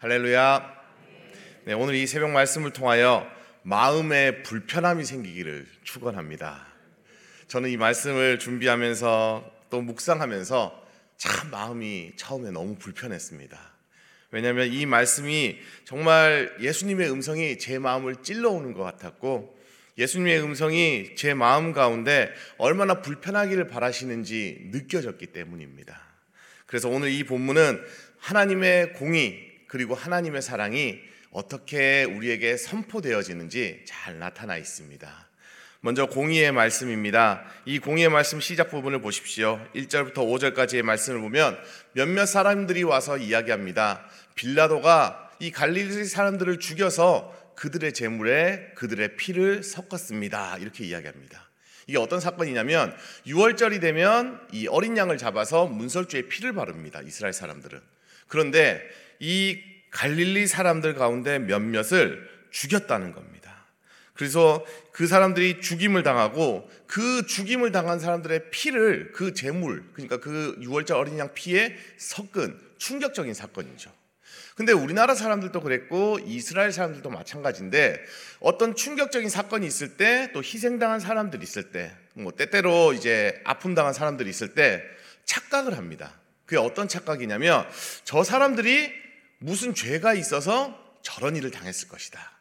할렐루야. 네, 오늘 이 새벽 말씀을 통하여 마음에 불편함이 생기기를 축원합니다. 저는 이 말씀을 준비하면서 또 묵상하면서 참 마음이 처음에 너무 불편했습니다. 왜냐하면 이 말씀이 정말 예수님의 음성이 제 마음을 찔러오는 것 같았고 예수님의 음성이 제 마음 가운데 얼마나 불편하기를 바라시는지 느껴졌기 때문입니다. 그래서 오늘 이 본문은 하나님의 공의 그리고 하나님의 사랑이 어떻게 우리에게 선포되어지는지 잘 나타나 있습니다. 먼저 공의의 말씀입니다. 이 공의의 말씀 시작 부분을 보십시오. 1절부터 5절까지의 말씀을 보면 몇몇 사람들이 와서 이야기합니다. 빌라도가 이 갈릴리 사람들을 죽여서 그들의 재물에 그들의 피를 섞었습니다. 이렇게 이야기합니다. 이게 어떤 사건이냐면 6월절이 되면 이 어린 양을 잡아서 문설주에 피를 바릅니다. 이스라엘 사람들은. 그런데 이 갈릴리 사람들 가운데 몇몇을 죽였다는 겁니다. 그래서 그 사람들이 죽임을 당하고 그 죽임을 당한 사람들의 피를 그 재물, 그러니까 그 6월절 어린 양 피에 섞은 충격적인 사건이죠. 근데 우리나라 사람들도 그랬고 이스라엘 사람들도 마찬가지인데 어떤 충격적인 사건이 있을 때 또 희생당한 사람들이 있을 때 뭐 때때로 이제 아픔 당한 사람들이 있을 때 착각을 합니다. 그게 어떤 착각이냐면 저 사람들이 무슨 죄가 있어서 저런 일을 당했을 것이다.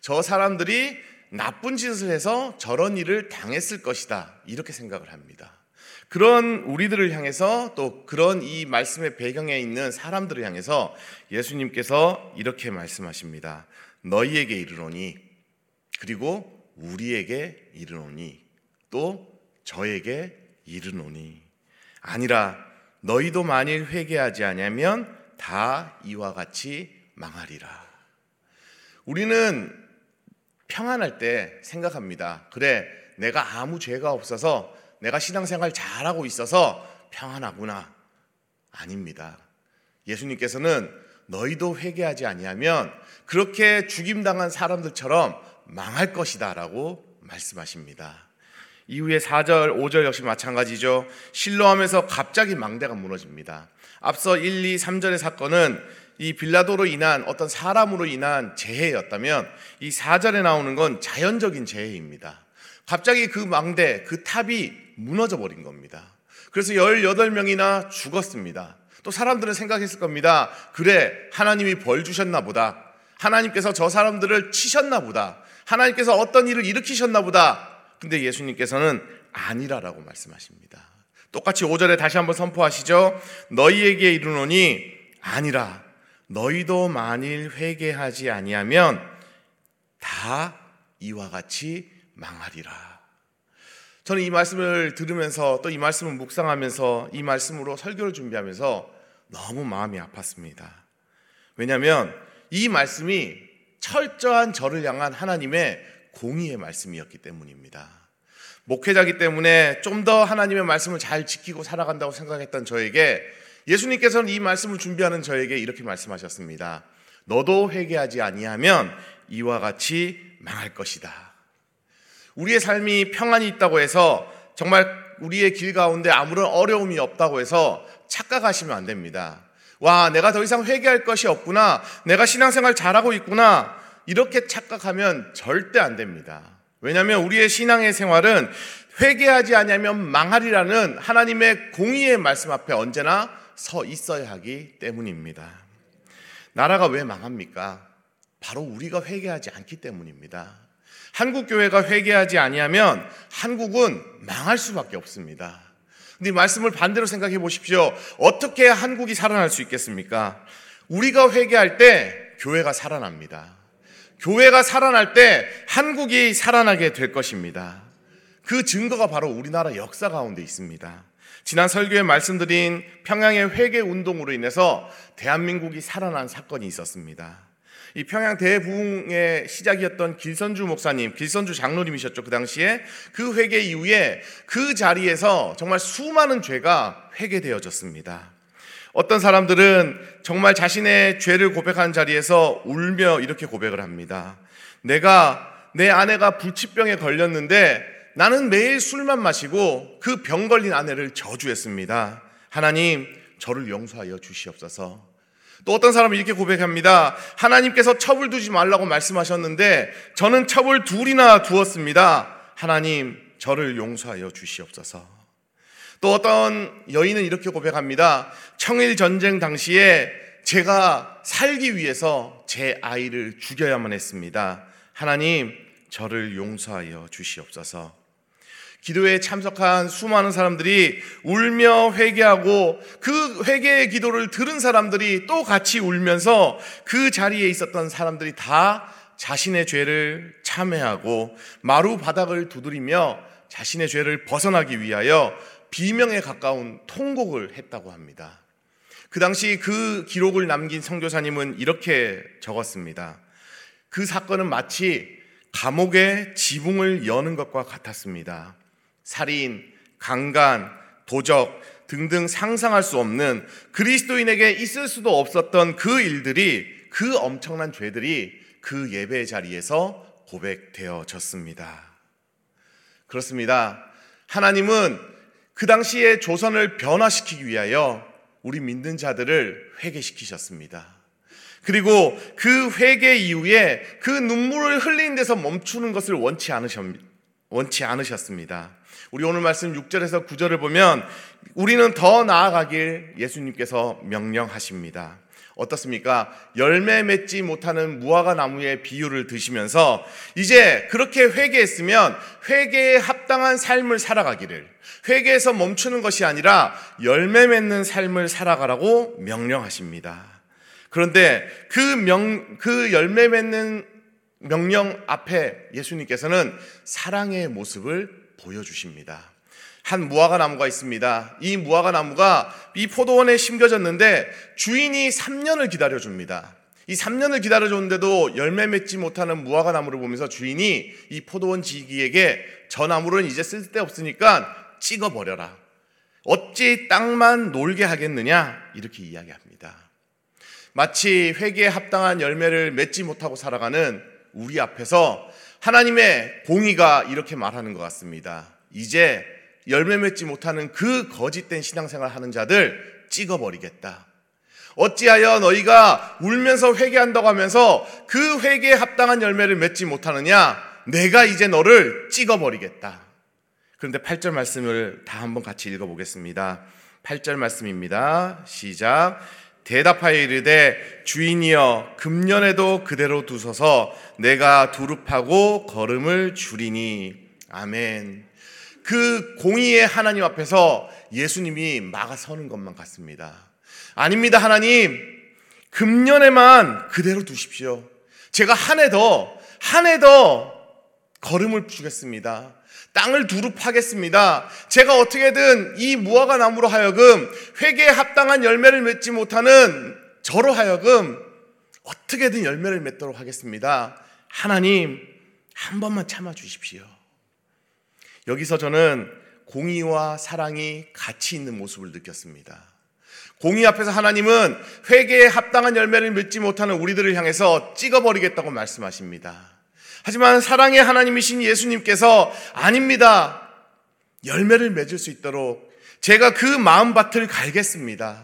저 사람들이 나쁜 짓을 해서 저런 일을 당했을 것이다. 이렇게 생각을 합니다. 그런 우리들을 향해서 또 그런 이 말씀의 배경에 있는 사람들을 향해서 예수님께서 이렇게 말씀하십니다. 너희에게 이르노니 그리고 우리에게 이르노니 또 저에게 이르노니 아니라 너희도 만일 회개하지 않으면 다 이와 같이 망하리라. 우리는 평안할 때 생각합니다. 그래, 내가 아무 죄가 없어서 내가 신앙생활 잘하고 있어서 평안하구나. 아닙니다. 예수님께서는 너희도 회개하지 아니하면 그렇게 죽임당한 사람들처럼 망할 것이다라고 말씀하십니다. 이후에 4절, 5절 역시 마찬가지죠. 실로하면서 갑자기 망대가 무너집니다. 앞서 1, 2, 3절의 사건은 이 빌라도로 인한 어떤 사람으로 인한 재해였다면 이 4절에 나오는 건 자연적인 재해입니다. 갑자기 그 망대, 그 탑이 무너져 버린 겁니다. 그래서 18명이나 죽었습니다. 또 사람들은 생각했을 겁니다. 그래, 하나님이 벌 주셨나 보다. 하나님께서 저 사람들을 치셨나 보다. 하나님께서 어떤 일을 일으키셨나 보다. 근데 예수님께서는 아니라라고 말씀하십니다. 똑같이 5절에 다시 한번 선포하시죠. 너희에게 이르노니 아니라 너희도 만일 회개하지 아니하면 다 이와 같이 망하리라. 저는 이 말씀을 들으면서 또 이 말씀을 묵상하면서 이 말씀으로 설교를 준비하면서 너무 마음이 아팠습니다. 왜냐하면 이 말씀이 철저한 저를 향한 하나님의 공의의 말씀이었기 때문입니다. 목회자기 때문에 좀 더 하나님의 말씀을 잘 지키고 살아간다고 생각했던 저에게 예수님께서는 이 말씀을 준비하는 저에게 이렇게 말씀하셨습니다. 너도 회개하지 아니하면 이와 같이 망할 것이다. 우리의 삶이 평안이 있다고 해서 정말 우리의 길 가운데 아무런 어려움이 없다고 해서 착각하시면 안 됩니다. 와, 내가 더 이상 회개할 것이 없구나. 내가 신앙생활 잘하고 있구나. 이렇게 착각하면 절대 안 됩니다. 왜냐하면 우리의 신앙의 생활은 회개하지 않으면 망하리라는 하나님의 공의의 말씀 앞에 언제나 서 있어야 하기 때문입니다. 나라가 왜 망합니까? 바로 우리가 회개하지 않기 때문입니다. 한국 교회가 회개하지 아니하면 한국은 망할 수밖에 없습니다. 근데 말씀을 반대로 생각해 보십시오. 어떻게 한국이 살아날 수 있겠습니까? 우리가 회개할 때 교회가 살아납니다. 교회가 살아날 때 한국이 살아나게 될 것입니다. 그 증거가 바로 우리나라 역사 가운데 있습니다. 지난 설교에 말씀드린 평양의 회계 운동으로 인해서 대한민국이 살아난 사건이 있었습니다. 이 평양 대부흥의 시작이었던 길선주 목사님, 길선주 장로님이셨죠. 그 당시에 그 회개 이후에 그 자리에서 정말 수많은 죄가 회개되어졌습니다. 어떤 사람들은 정말 자신의 죄를 고백한 자리에서 울며 이렇게 고백을 합니다. 내가 내 아내가 불치병에 걸렸는데 나는 매일 술만 마시고 그 병 걸린 아내를 저주했습니다. 하나님, 저를 용서하여 주시옵소서. 또 어떤 사람은 이렇게 고백합니다. 하나님께서 첩을 두지 말라고 말씀하셨는데 저는 첩을 둘이나 두었습니다. 하나님, 저를 용서하여 주시옵소서. 또 어떤 여인은 이렇게 고백합니다. 청일 전쟁 당시에 제가 살기 위해서 제 아이를 죽여야만 했습니다. 하나님, 저를 용서하여 주시옵소서. 기도에 참석한 수많은 사람들이 울며 회개하고 그 회개의 기도를 들은 사람들이 또 같이 울면서 그 자리에 있었던 사람들이 다 자신의 죄를 참회하고 마루 바닥을 두드리며 자신의 죄를 벗어나기 위하여 비명에 가까운 통곡을 했다고 합니다. 그 당시 그 기록을 남긴 선교사님은 이렇게 적었습니다. 그 사건은 마치 감옥의 지붕을 여는 것과 같았습니다. 살인, 강간, 도적 등등 상상할 수 없는 그리스도인에게 있을 수도 없었던 그 일들이 그 엄청난 죄들이 그 예배 자리에서 고백되어졌습니다. 그렇습니다. 하나님은 그 당시에 조선을 변화시키기 위하여 우리 믿는 자들을 회개시키셨습니다. 그리고 그 회개 이후에 그 눈물을 흘린 데서 멈추는 것을 원치 않으셨, 원치 않으셨습니다. 우리 오늘 말씀 6절에서 9절을 보면 우리는 더 나아가길 예수님께서 명령하십니다. 어떻습니까? 열매 맺지 못하는 무화과 나무의 비유를 드시면서 이제 그렇게 회개했으면 회개에 합당한 삶을 살아가기를 회개에서 멈추는 것이 아니라 열매 맺는 삶을 살아가라고 명령하십니다. 그런데 그 명, 그 열매 맺는 명령 앞에 예수님께서는 사랑의 모습을 보여주십니다. 한 무화과 나무가 있습니다. 이 무화과 나무가 이 포도원에 심겨졌는데 주인이 3년을 기다려줍니다. 이 3년을 기다려줬는데도 열매 맺지 못하는 무화과 나무를 보면서 주인이 이 포도원 지기에게 저 나무는 이제 쓸데없으니까 찍어버려라. 어찌 땅만 놀게 하겠느냐? 이렇게 이야기합니다. 마치 회개에 합당한 열매를 맺지 못하고 살아가는 우리 앞에서 하나님의 공의가 이렇게 말하는 것 같습니다. 이제 열매 맺지 못하는 그 거짓된 신앙생활 하는 자들 찍어버리겠다. 어찌하여 너희가 울면서 회개한다고 하면서 그 회개에 합당한 열매를 맺지 못하느냐? 내가 이제 너를 찍어버리겠다. 그런데 8절 말씀을 다 한번 같이 읽어보겠습니다. 8절 말씀입니다. 시작. 대답하여 이르되 주인이여 금년에도 그대로 두소서 내가 두릅하고 걸음을 줄이니 아멘. 그 공의의 하나님 앞에서 예수님이 막아 서는 것만 같습니다. 아닙니다, 하나님. 금년에만 그대로 두십시오. 제가 한 해 더, 한 해 더 걸음을 주겠습니다. 땅을 두릅하겠습니다. 제가 어떻게든 이 무화과 나무로 하여금 회개에 합당한 열매를 맺지 못하는 저로 하여금 어떻게든 열매를 맺도록 하겠습니다. 하나님, 한 번만 참아 주십시오. 여기서 저는 공의와 사랑이 같이 있는 모습을 느꼈습니다. 공의 앞에서 하나님은 회개에 합당한 열매를 맺지 못하는 우리들을 향해서 찍어버리겠다고 말씀하십니다. 하지만 사랑의 하나님이신 예수님께서 아닙니다. 열매를 맺을 수 있도록 제가 그 마음밭을 갈겠습니다.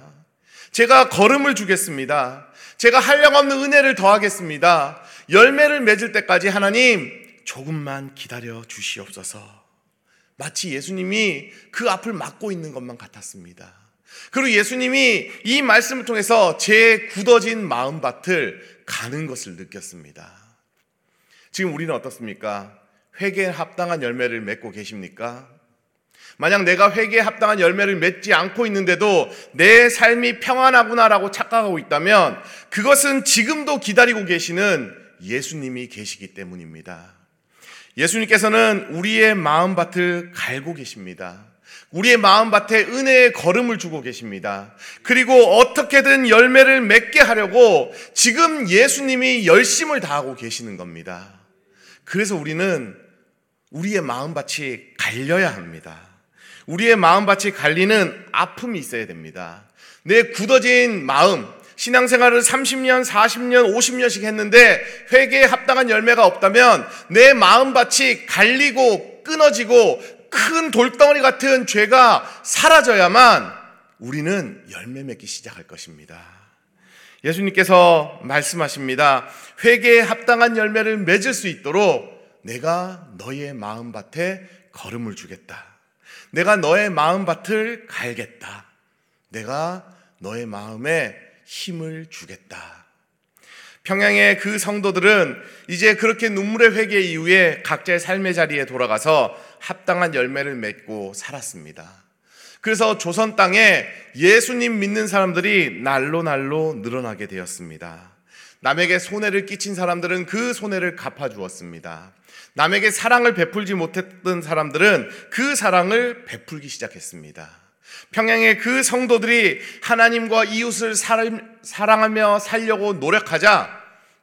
제가 걸음을 주겠습니다. 제가 한량 없는 은혜를 더하겠습니다. 열매를 맺을 때까지 하나님 조금만 기다려 주시옵소서. 마치 예수님이 그 앞을 막고 있는 것만 같았습니다. 그리고 예수님이 이 말씀을 통해서 제 굳어진 마음밭을 가는 것을 느꼈습니다. 지금 우리는 어떻습니까? 회개에 합당한 열매를 맺고 계십니까? 만약 내가 회개에 합당한 열매를 맺지 않고 있는데도 내 삶이 평안하구나라고 착각하고 있다면 그것은 지금도 기다리고 계시는 예수님이 계시기 때문입니다. 예수님께서는 우리의 마음밭을 갈고 계십니다. 우리의 마음밭에 은혜의 걸음을 주고 계십니다. 그리고 어떻게든 열매를 맺게 하려고 지금 예수님이 열심을 다하고 계시는 겁니다. 그래서 우리는 우리의 마음밭이 갈려야 합니다. 우리의 마음밭이 갈리는 아픔이 있어야 됩니다. 내 굳어진 마음, 신앙생활을 30년, 40년, 50년씩 했는데 회개에 합당한 열매가 없다면 내 마음밭이 갈리고 끊어지고 큰 돌덩어리 같은 죄가 사라져야만 우리는 열매 맺기 시작할 것입니다. 예수님께서 말씀하십니다. 회개에 합당한 열매를 맺을 수 있도록 내가 너의 마음밭에 걸음을 주겠다. 내가 너의 마음밭을 갈겠다. 내가 너의 마음에 힘을 주겠다. 평양의 그 성도들은 이제 그렇게 눈물의 회개 이후에 각자의 삶의 자리에 돌아가서 합당한 열매를 맺고 살았습니다. 그래서 조선 땅에 예수님 믿는 사람들이 날로 날로 늘어나게 되었습니다. 남에게 손해를 끼친 사람들은 그 손해를 갚아주었습니다. 남에게 사랑을 베풀지 못했던 사람들은 그 사랑을 베풀기 시작했습니다. 평양의 그 성도들이 하나님과 이웃을 사랑하며 살려고 노력하자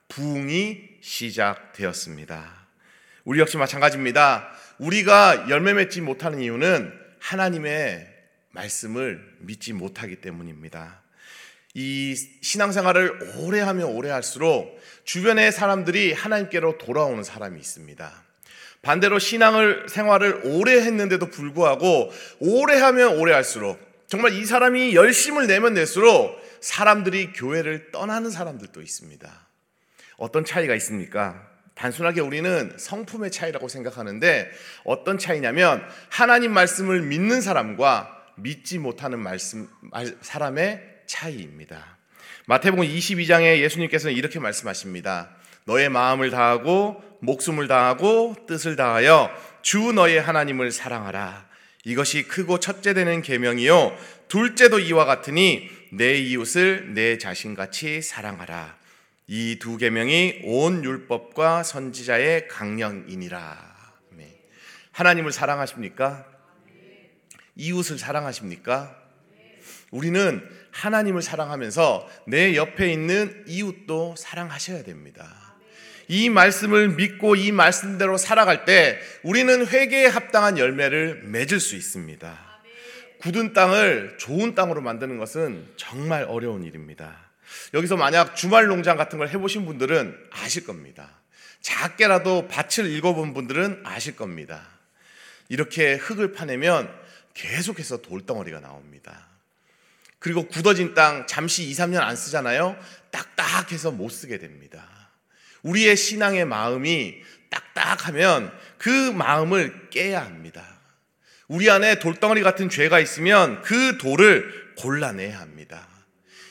부흥이 시작되었습니다. 우리 역시 마찬가지입니다. 우리가 열매 맺지 못하는 이유는 하나님의 말씀을 믿지 못하기 때문입니다. 이 신앙생활을 오래 하면 오래 할수록 주변의 사람들이 하나님께로 돌아오는 사람이 있습니다. 반대로 신앙을 생활을 오래 했는데도 불구하고 오래 하면 오래 할수록 정말 이 사람이 열심을 내면 낼수록 사람들이 교회를 떠나는 사람들도 있습니다. 어떤 차이가 있습니까? 단순하게 우리는 성품의 차이라고 생각하는데 어떤 차이냐면 하나님 말씀을 믿는 사람과 믿지 못하는 말씀 사람의 차이입니다. 마태복음 22장에 예수님께서는 이렇게 말씀하십니다. 너의 마음을 다하고 목숨을 다하고 뜻을 다하여 주 너의 하나님을 사랑하라. 이것이 크고 첫째 되는 계명이요 둘째도 이와 같으니 내 이웃을 내 자신같이 사랑하라. 이 두 계명이 온 율법과 선지자의 강령이니라. 하나님을 사랑하십니까? 이웃을 사랑하십니까? 우리는 하나님을 사랑하면서 내 옆에 있는 이웃도 사랑하셔야 됩니다. 이 말씀을 믿고 이 말씀대로 살아갈 때 우리는 회개에 합당한 열매를 맺을 수 있습니다. 굳은 땅을 좋은 땅으로 만드는 것은 정말 어려운 일입니다. 여기서 만약 주말 농장 같은 걸 해보신 분들은 아실 겁니다. 작게라도 밭을 읽어본 분들은 아실 겁니다. 이렇게 흙을 파내면 계속해서 돌덩어리가 나옵니다. 그리고 굳어진 땅 잠시 2, 3년 안 쓰잖아요. 딱딱해서 못 쓰게 됩니다. 우리의 신앙의 마음이 딱딱하면 그 마음을 깨야 합니다. 우리 안에 돌덩어리 같은 죄가 있으면 그 돌을 골라내야 합니다.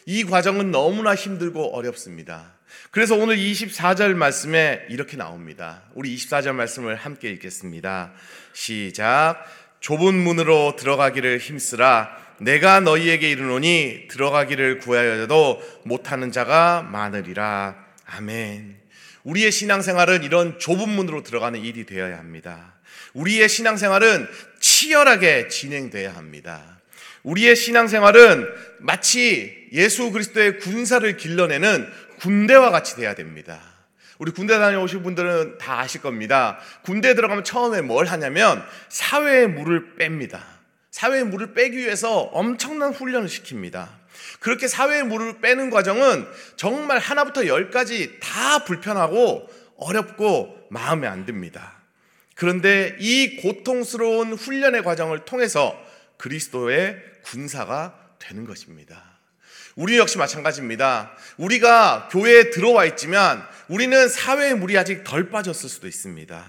이 과정은 너무나 힘들고 어렵습니다. 그래서 오늘 24절 말씀에 이렇게 나옵니다. 우리 24절 말씀을 함께 읽겠습니다. 시작. 좁은 문으로 들어가기를 힘쓰라 내가 너희에게 이르노니 들어가기를 구하여도 못하는 자가 많으리라 아멘. 우리의 신앙생활은 이런 좁은 문으로 들어가는 일이 되어야 합니다. 우리의 신앙생활은 치열하게 진행돼야 합니다. 우리의 신앙생활은 마치 예수 그리스도의 군사를 길러내는 군대와 같이 돼야 됩니다. 우리 군대 다녀오신 분들은 다 아실 겁니다. 군대 들어가면 처음에 뭘 하냐면 사회의 물을 뺍니다. 사회의 물을 빼기 위해서 엄청난 훈련을 시킵니다. 그렇게 사회의 물을 빼는 과정은 정말 하나부터 열까지 다 불편하고 어렵고 마음에 안 듭니다. 그런데 이 고통스러운 훈련의 과정을 통해서 그리스도의 군사가 되는 것입니다. 우리 역시 마찬가지입니다. 우리가 교회에 들어와 있지만 우리는 사회의 물이 아직 덜 빠졌을 수도 있습니다.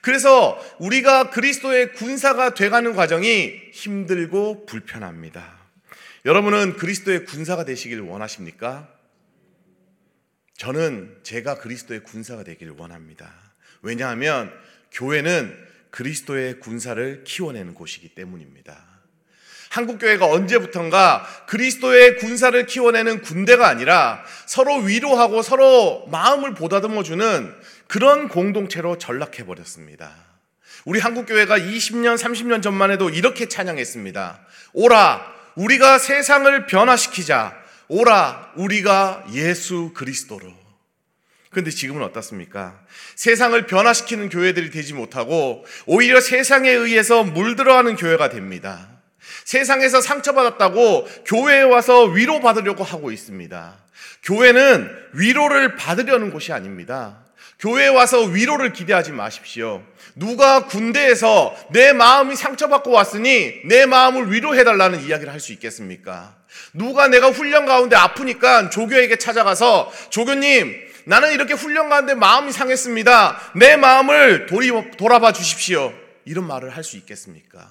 그래서 우리가 그리스도의 군사가 돼가는 과정이 힘들고 불편합니다. 여러분은 그리스도의 군사가 되시길 원하십니까? 저는 제가 그리스도의 군사가 되기를 원합니다. 왜냐하면 교회는 그리스도의 군사를 키워내는 곳이기 때문입니다. 한국교회가 언제부턴가 그리스도의 군사를 키워내는 군대가 아니라 서로 위로하고 서로 마음을 보다듬어주는 그런 공동체로 전락해버렸습니다. 우리 한국교회가 20년, 30년 전만 해도 이렇게 찬양했습니다. 오라, 우리가 세상을 변화시키자. 오라, 우리가 예수 그리스도로. 근데 지금은 어떻습니까? 세상을 변화시키는 교회들이 되지 못하고 오히려 세상에 의해서 물들어가는 교회가 됩니다. 세상에서 상처받았다고 교회에 와서 위로받으려고 하고 있습니다. 교회는 위로를 받으려는 곳이 아닙니다. 교회에 와서 위로를 기대하지 마십시오. 누가 군대에서 내 마음이 상처받고 왔으니 내 마음을 위로해달라는 이야기를 할 수 있겠습니까? 누가 내가 훈련 가운데 아프니까 조교에게 찾아가서 조교님, 나는 이렇게 훈련 가운데 마음이 상했습니다. 내 마음을 돌이, 돌아봐 주십시오. 이런 말을 할 수 있겠습니까?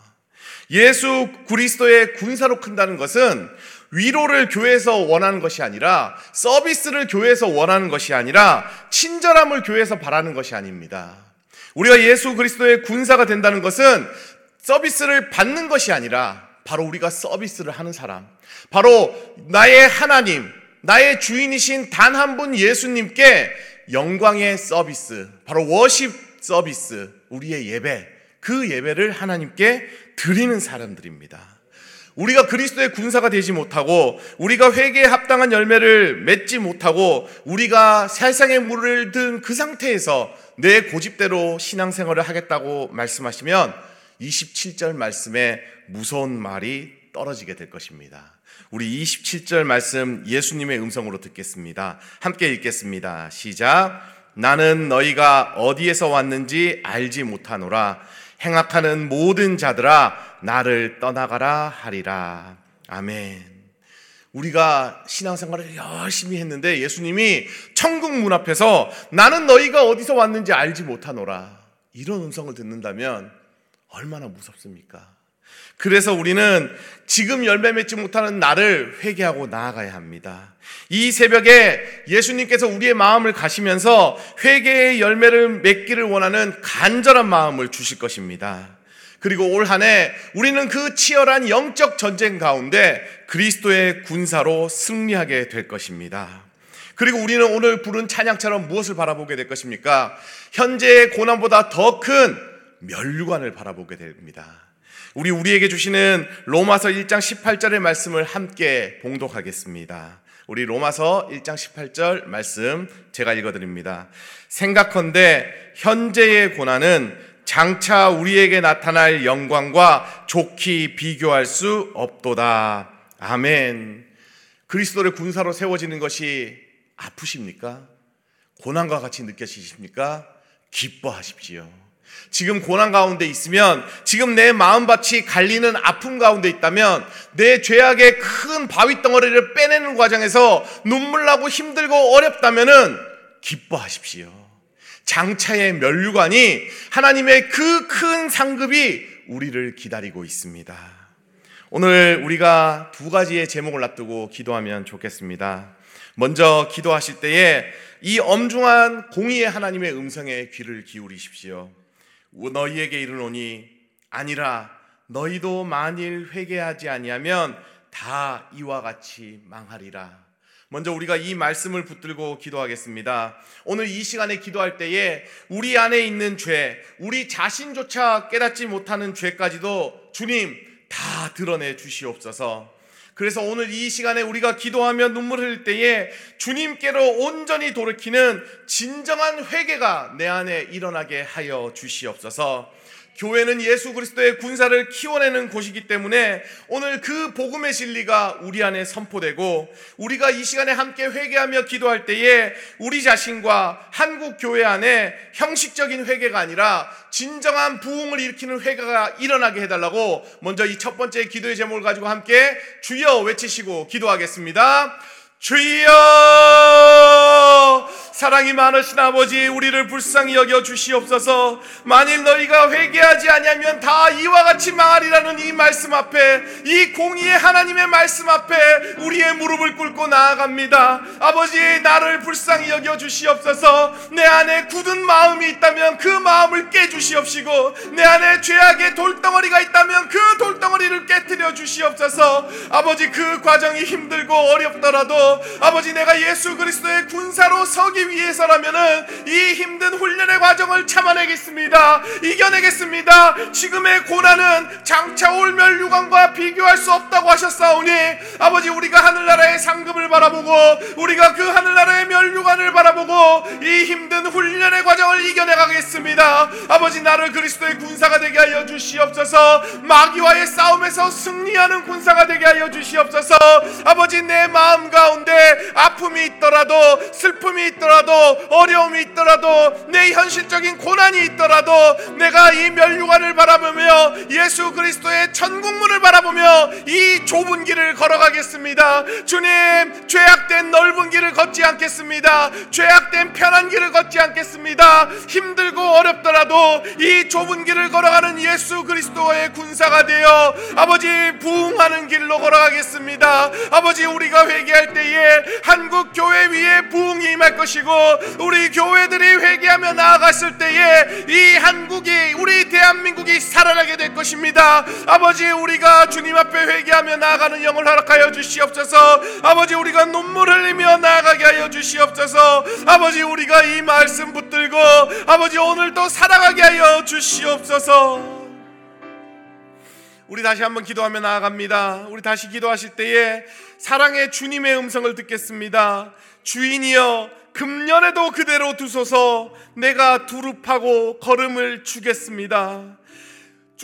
예수 그리스도의 군사로 큰다는 것은 위로를 교회에서 원하는 것이 아니라 서비스를 교회에서 원하는 것이 아니라 친절함을 교회에서 바라는 것이 아닙니다. 우리가 예수 그리스도의 군사가 된다는 것은 서비스를 받는 것이 아니라 바로 우리가 서비스를 하는 사람, 바로 나의 하나님, 나의 주인이신 단 한 분 예수님께 영광의 서비스, 바로 워십 서비스, 우리의 예배, 그 예배를 하나님께 드리는 사람들입니다. 우리가 그리스도의 군사가 되지 못하고 우리가 회개에 합당한 열매를 맺지 못하고 우리가 세상의 물을 든 그 상태에서 내 고집대로 신앙생활을 하겠다고 말씀하시면 27절 말씀에 무서운 말이 떨어지게 될 것입니다. 우리 27절 말씀 예수님의 음성으로 듣겠습니다. 함께 읽겠습니다. 시작. 나는 너희가 어디에서 왔는지 알지 못하노라. 행악하는 모든 자들아 나를 떠나가라 하리라. 아멘. 우리가 신앙생활을 열심히 했는데 예수님이 천국 문 앞에서 나는 너희가 어디서 왔는지 알지 못하노라. 이런 음성을 듣는다면 얼마나 무섭습니까? 그래서 우리는 지금 열매 맺지 못하는 나를 회개하고 나아가야 합니다. 이 새벽에 예수님께서 우리의 마음을 가시면서 회개의 열매를 맺기를 원하는 간절한 마음을 주실 것입니다. 그리고 올 한 해 우리는 그 치열한 영적 전쟁 가운데 그리스도의 군사로 승리하게 될 것입니다. 그리고 우리는 오늘 부른 찬양처럼 무엇을 바라보게 될 것입니까? 현재의 고난보다 더 큰 멸류관을 바라보게 됩니다. 우리 우리에게 주시는 로마서 1장 18절의 말씀을 함께 봉독하겠습니다. 우리 로마서 1장 18절 말씀 제가 읽어 드립니다. 생각컨대 현재의 고난은 장차 우리에게 나타날 영광과 좋게 비교할 수 없도다. 아멘. 그리스도를 군사로 세워지는 것이 아프십니까? 고난과 같이 느껴지십니까? 기뻐하십시오. 지금 고난 가운데 있으면 지금 내 마음밭이 갈리는 아픔 가운데 있다면 내 죄악의 큰 바위 덩어리를 빼내는 과정에서 눈물 나고 힘들고 어렵다면은 기뻐하십시오. 장차의 면류관이 하나님의 그 큰 상급이 우리를 기다리고 있습니다. 오늘 우리가 두 가지의 제목을 놔두고 기도하면 좋겠습니다. 먼저 기도하실 때에 이 엄중한 공의의 하나님의 음성에 귀를 기울이십시오. 너희에게 이르노니 아니라 너희도 만일 회개하지 아니하면 다 이와 같이 망하리라. 먼저 우리가 이 말씀을 붙들고 기도하겠습니다. 오늘 이 시간에 기도할 때에 우리 안에 있는 죄, 우리 자신조차 깨닫지 못하는 죄까지도 주님 다 드러내 주시옵소서. 그래서 오늘 이 시간에 우리가 기도하며 눈물 흘릴 때에 주님께로 온전히 돌이키는 진정한 회개가 내 안에 일어나게 하여 주시옵소서. 교회는 예수 그리스도의 군사를 키워내는 곳이기 때문에 오늘 그 복음의 진리가 우리 안에 선포되고 우리가 이 시간에 함께 회개하며 기도할 때에 우리 자신과 한국 교회 안에 형식적인 회개가 아니라 진정한 부흥을 일으키는 회개가 일어나게 해달라고 먼저 이 첫 번째 기도의 제목을 가지고 함께 주여 외치시고 기도하겠습니다. 주여 사랑이 많으신 아버지 우리를 불쌍히 여겨 주시옵소서. 만일 너희가 회개하지 아니하면 다 이와 같이 망하리라는 이 말씀 앞에 이 공의의 하나님의 말씀 앞에 우리의 무릎을 꿇고 나아갑니다. 아버지 나를 불쌍히 여겨 주시옵소서. 내 안에 굳은 마음이 있다면 그 마음을 깨 주시옵시고 내 안에 죄악의 돌덩어리가 있다면 그 돌덩어리를 깨뜨려 주시옵소서. 아버지 그 과정이 힘들고 어렵더라도 아버지 내가 예수 그리스도의 군사로 서기 위해서라면은 이 힘든 훈련의 과정을 참아내겠습니다. 이겨내겠습니다. 지금의 고난은 장차 올 멸류관과 비교할 수 없다고 하셨사오니 아버지 우리가 하늘나라의 상급을 바라보고 우리가 그 하늘나라의 멸류관을 바라보고 이 힘든 훈련의 과정을 이겨내가겠습니다. 아버지 나를 그리스도의 군사가 되게 하여 주시옵소서. 마귀와의 싸움에서 승리하는 군사가 되게 하여 주시옵소서. 아버지 내 마음 가운데 아픔이 있더라도 슬픔이 있더라도 어려움이 있더라도 내 현실적인 고난이 있더라도 내가 이 멸류관을 바라보며 예수 그리스도의 천국문을 바라보며 이 좁은 길을 걸어가겠습니다. 주님 죄악된 넓은 길을 걷지 않겠습니다. 죄악된 편한 길을 걷지 않겠습니다. 힘들고 어렵더라도 이 좁은 길을 걸어가는 예수 그리스도의 군사가 되어 아버지 부흥하는 길로 걸어가겠습니다. 아버지 우리가 회개할 때에 한국 교회 위에 부흥이 임할 것이고 우리 교회들이 회개하며 나아갔을 때에 이 한국이 우리 대한민국이 살아나게 될 것입니다. 아버지 우리가 주님 앞에 회개하며 나아가는 영을 허락하여 주시옵소서. 아버지 우리가 눈물 흘리며 나아가게 하여 주시옵소서. 아버지 우리가 이 말씀 붙들고 아버지 오늘도 살아 가게 하여 주시옵소서. 우리 다시 한번 기도하며 나아갑니다. 우리 다시 기도하실 때에 사랑의 주님의 음성을 듣겠습니다. 주인이여 금년에도 그대로 두소서 내가 두릅하고 걸음을 주겠습니다.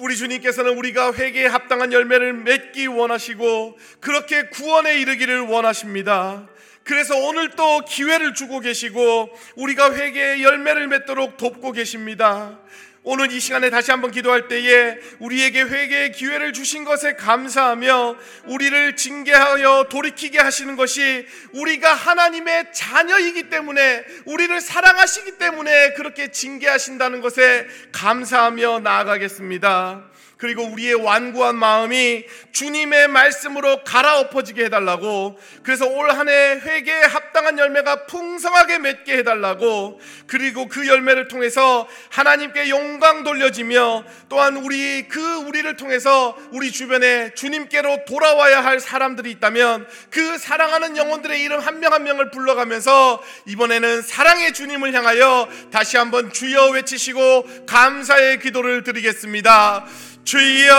우리 주님께서는 우리가 회개에 합당한 열매를 맺기 원하시고 그렇게 구원에 이르기를 원하십니다. 그래서 오늘 또 기회를 주고 계시고 우리가 회개의 열매를 맺도록 돕고 계십니다. 오늘 이 시간에 다시 한번 기도할 때에 우리에게 회개의 기회를 주신 것에 감사하며 우리를 징계하여 돌이키게 하시는 것이 우리가 하나님의 자녀이기 때문에 우리를 사랑하시기 때문에 그렇게 징계하신다는 것에 감사하며 나아가겠습니다. 그리고 우리의 완고한 마음이 주님의 말씀으로 갈아엎어지게 해달라고 그래서 올 한 해 회개에 합당한 열매가 풍성하게 맺게 해달라고 그리고 그 열매를 통해서 하나님께 영광 돌려지며 또한 우리 그 우리를 통해서 우리 주변에 주님께로 돌아와야 할 사람들이 있다면 그 사랑하는 영혼들의 이름 한 명한 명을 불러가면서 이번에는 사랑의 주님을 향하여 다시 한번 주여 외치시고 감사의 기도를 드리겠습니다. 주여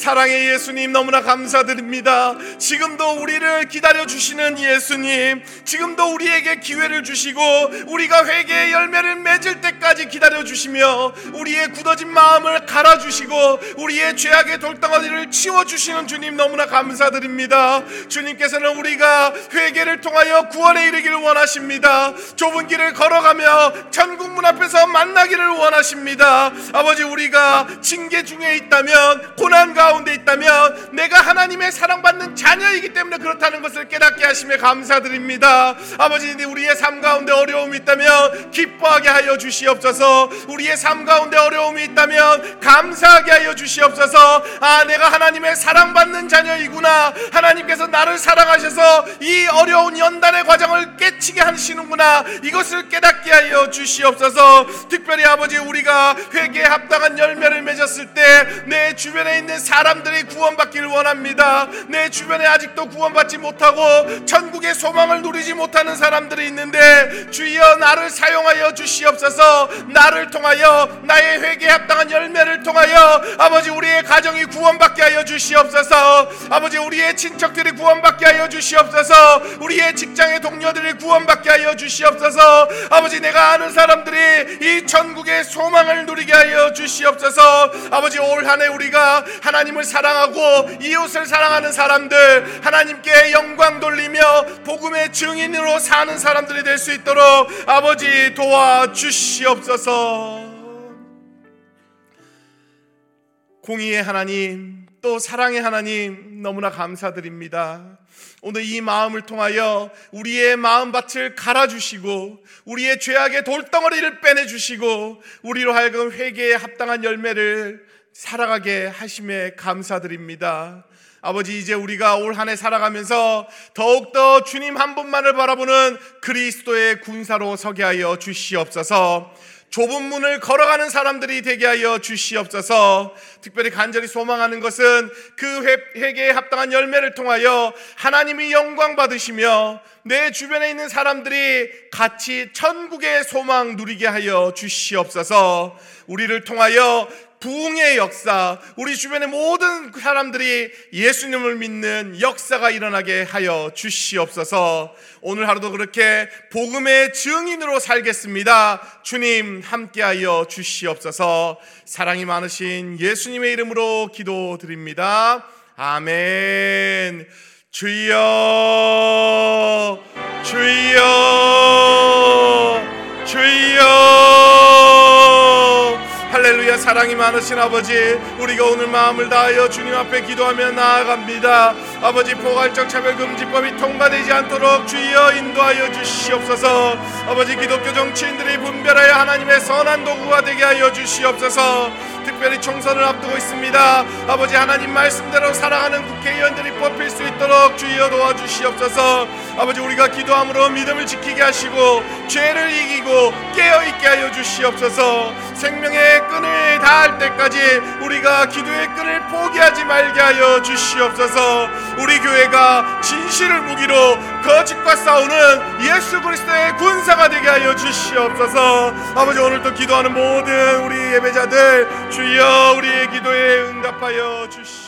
사랑의 예수님 너무나 감사드립니다. 지금도 우리를 기다려 주시는 예수님, 지금도 우리에게 기회를 주시고 우리가 회개의 열매를 맺을 때까지 기다려 주시며 우리의 굳어진 마음을 갈아 주시고 우리의 죄악의 돌덩어리를 치워 주시는 주님 너무나 감사드립니다. 주님께서는 우리가 회개를 통하여 구원에 이르기를 원하십니다. 좁은 길을 걸어가며 천국 문 앞에서 만나기를 원하십니다. 아버지 우리가 징계 중에 있다면 고난 가운데 있다면 내가 하나님의 사랑받는 자녀이기 때문에 그렇다는 것을 깨닫게 하심에 감사드립니다. 아버지 우리의 삶 가운데 어려움이 있다면 기뻐하게 하여 주시옵소서. 우리의 삶 가운데 어려움이 있다면 감사하게 하여 주시옵소서. 아 내가 하나님의 사랑받는 자녀이구나. 하나님께서 나를 사랑하셔서 이 어려운 연단의 과정을 깨치게 하시는구나. 이것을 깨닫게 하여 주시옵소서. 특별히 아버지 우리가 회개 합당한 열매를 맺었을 때 내 주변에 있는 사 람들이 구원받기를 원합니다. 내 주변에 아직도 구원받지 못하고 천국의 소망을 누리지 못하는 사람들이 있는데 주여 나를 사용하여 주시옵소서. 나를 통하여 나의 회개 합당한 열매를 통하여 아버지 우리의 가정이 구원받게 하여 주시옵소서. 아버지 우리의 친척들이 구원받게 하여 주시옵소서. 우리의 직장의 동료들이 구원받게 하여 주시옵소서. 아버지 내가 아는 사람들이 이 천국의 소망을 누리게 하여 주시옵소서. 아버지 올 한해 우리가 하나님을 사랑하고 이웃을 사랑하는 사람들 하나님께 영광 돌리며 복음의 증인으로 사는 사람들이 될 수 있도록 아버지 도와 주시옵소서. 공의의 하나님 또 사랑의 하나님 너무나 감사드립니다. 오늘 이 마음을 통하여 우리의 마음밭을 갈아주시고 우리의 죄악의 돌덩어리를 빼내주시고 우리로 하여금 회개에 합당한 열매를 살아가게 하심에 감사드립니다. 아버지 이제 우리가 올 한 해 살아가면서 더욱더 주님 한 분만을 바라보는 그리스도의 군사로 서게 하여 주시옵소서. 좁은 문을 걸어가는 사람들이 되게 하여 주시옵소서. 특별히 간절히 소망하는 것은 그 회개에 합당한 열매를 통하여 하나님이 영광 받으시며 내 주변에 있는 사람들이 같이 천국의 소망 누리게 하여 주시옵소서. 우리를 통하여 부흥의 역사, 우리 주변의 모든 사람들이 예수님을 믿는 역사가 일어나게 하여 주시옵소서. 오늘 하루도 그렇게 복음의 증인으로 살겠습니다. 주님 함께하여 주시옵소서. 사랑이 많으신 예수님의 이름으로 기도드립니다. 아멘. 주여, 주여, 주여. 할렐루야 사랑이 많으신 아버지 우리가 오늘 마음을 다하여 주님 앞에 기도하며 나아갑니다. 아버지 포괄적 차별금지법이 통과되지 않도록 주여 인도하여 주시옵소서. 아버지 기독교 정치인들이 분별하여 하나님의 선한 도구가 되게 하여 주시옵소서. 특별히 총선을 앞두고 있습니다. 아버지 하나님 말씀대로 살아가는 국회의원들이 뽑힐 수 있도록 주여 도와주시옵소서 아버지 우리가 기도함으로 믿음을 지키게 하시고 죄를 이기고 깨어있게 하여 주시옵소서. 생명의 끈을 닿을 때까지 우리가 기도의 끈을 포기하지 말게 하여 주시옵소서. 우리 교회가 진실을 무기로 거짓과 싸우는 예수 그리스도의 군사가 되게 하여 주시옵소서. 아버지 오늘도 기도하는 모든 우리 예배자들 주여 우리의 기도에 응답하여 주시옵소서